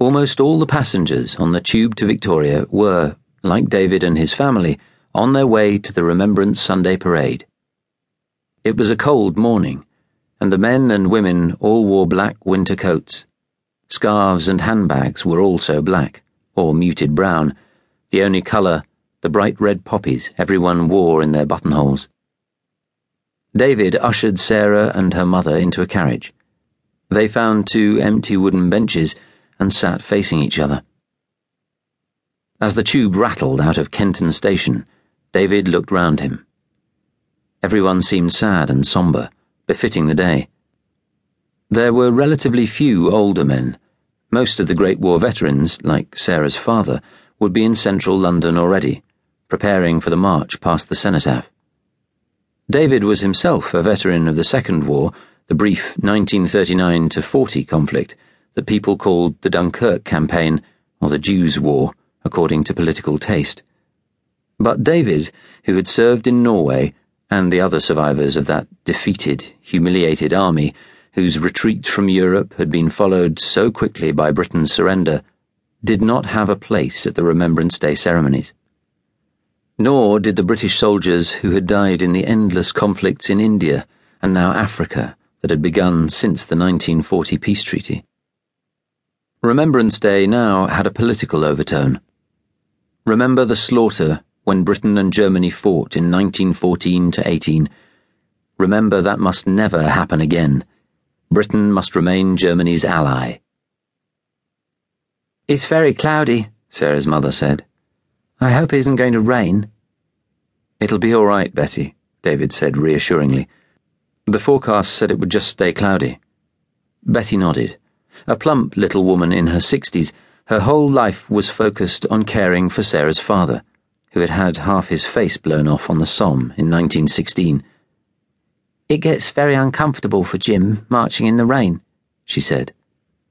Almost all the passengers on the tube to Victoria were, like David and his family, on their way to the Remembrance Sunday Parade. It was a cold morning, and the men and women all wore black winter coats. Scarves and handbags were also black, or muted brown, the only colour the bright red poppies everyone wore in their buttonholes. David ushered Sarah and her mother into a carriage. They found two empty wooden benches and sat facing each other. As the tube rattled out of Kenton Station, David looked round him. Everyone seemed sad and sombre, befitting the day. There were relatively few older men. Most of the Great War veterans, like Sarah's father, would be in central London already preparing for the march past the cenotaph. David was himself a veteran of the Second War, the brief 1939 40 conflict that people called the Dunkirk Campaign or the Jews' War, according to political taste. But David, who had served in Norway, and the other survivors of that defeated, humiliated army, whose retreat from Europe had been followed so quickly by Britain's surrender, did not have a place at the Remembrance Day ceremonies. Nor did the British soldiers who had died in the endless conflicts in India and now Africa that had begun since the 1940 peace treaty. Remembrance Day now had a political overtone. Remember the slaughter when Britain and Germany fought in 1914 to 18. Remember that must never happen again. Britain must remain Germany's ally. It's very cloudy, Sarah's mother said. I hope it isn't going to rain. It'll be all right, Betty, David said reassuringly. The forecast said it would just stay cloudy. Betty nodded. A plump little woman in her sixties, her whole life was focused on caring for Sarah's father, who had had half his face blown off on the Somme in 1916. It gets very uncomfortable for Jim marching in the rain, she said.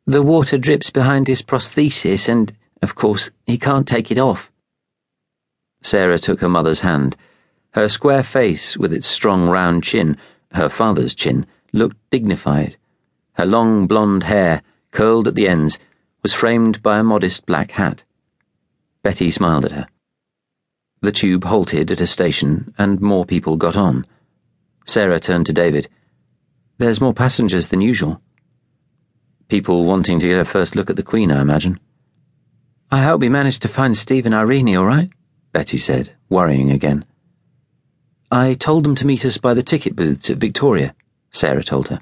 The water drips behind his prosthesis, and, of course, he can't take it off. Sarah took her mother's hand. Her square face, with its strong round chin, her father's chin, looked dignified. Her long blonde hair, curled at the ends, was framed by a modest black hat. Betty smiled at her. The tube halted at a station, and more people got on. Sarah turned to David. There's more passengers than usual. People wanting to get a first look at the Queen, I imagine. I hope we managed to find Steve and Irene all right. Betty said, worrying again. I told them to meet us by the ticket booths at Victoria, Sarah told her.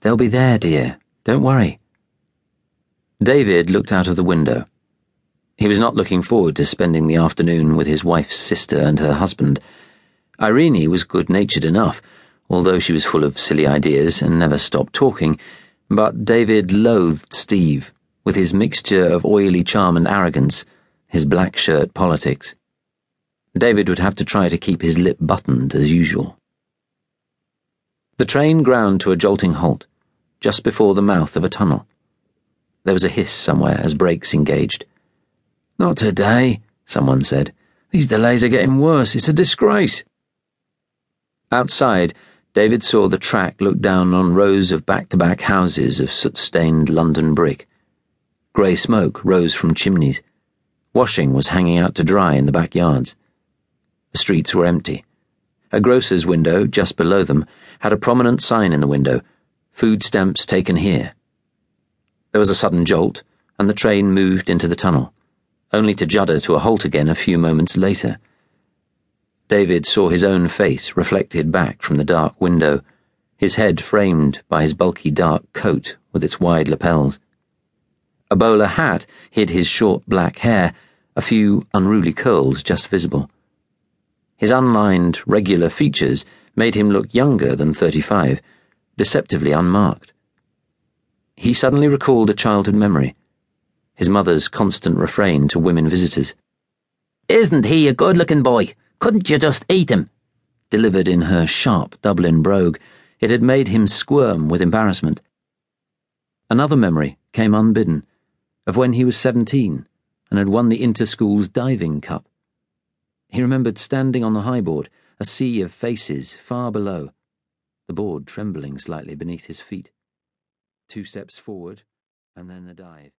They'll be there, dear. Don't worry. David looked out of the window. He was not looking forward to spending the afternoon with his wife's sister and her husband. Irene was good natured enough, although she was full of silly ideas and never stopped talking, but David loathed Steve, with his mixture of oily charm and arrogance, his black shirt politics. David would have to try to keep his lip buttoned as usual. The train ground to a jolting halt, just before the mouth of a tunnel. There was a hiss somewhere as brakes engaged. Not today, someone said. These delays are getting worse. It's a disgrace. Outside, David saw the track look down on rows of back to back houses of soot stained London brick. Grey smoke rose from chimneys. Washing was hanging out to dry in the backyards. The streets were empty. A grocer's window, just below them, had a prominent sign in the window Food stamps taken here. There was a sudden jolt, and the train moved into the tunnel, only to judder to a halt again a few moments later. David saw his own face reflected back from the dark window, his head framed by his bulky dark coat with its wide lapels. A bowler hat hid his short black hair, a few unruly curls just visible. His unlined, regular features made him look younger than 35, deceptively unmarked. He suddenly recalled a childhood memory his mother's constant refrain to women visitors. Isn't he a good looking boy? Couldn't you just eat him? Delivered in her sharp Dublin brogue, it had made him squirm with embarrassment. Another memory came unbidden of when he was 17 and had won the Inter-Schools Diving Cup. He remembered standing on the high board, a sea of faces far below, the board trembling slightly beneath his feet. Two steps forward, and then the dive.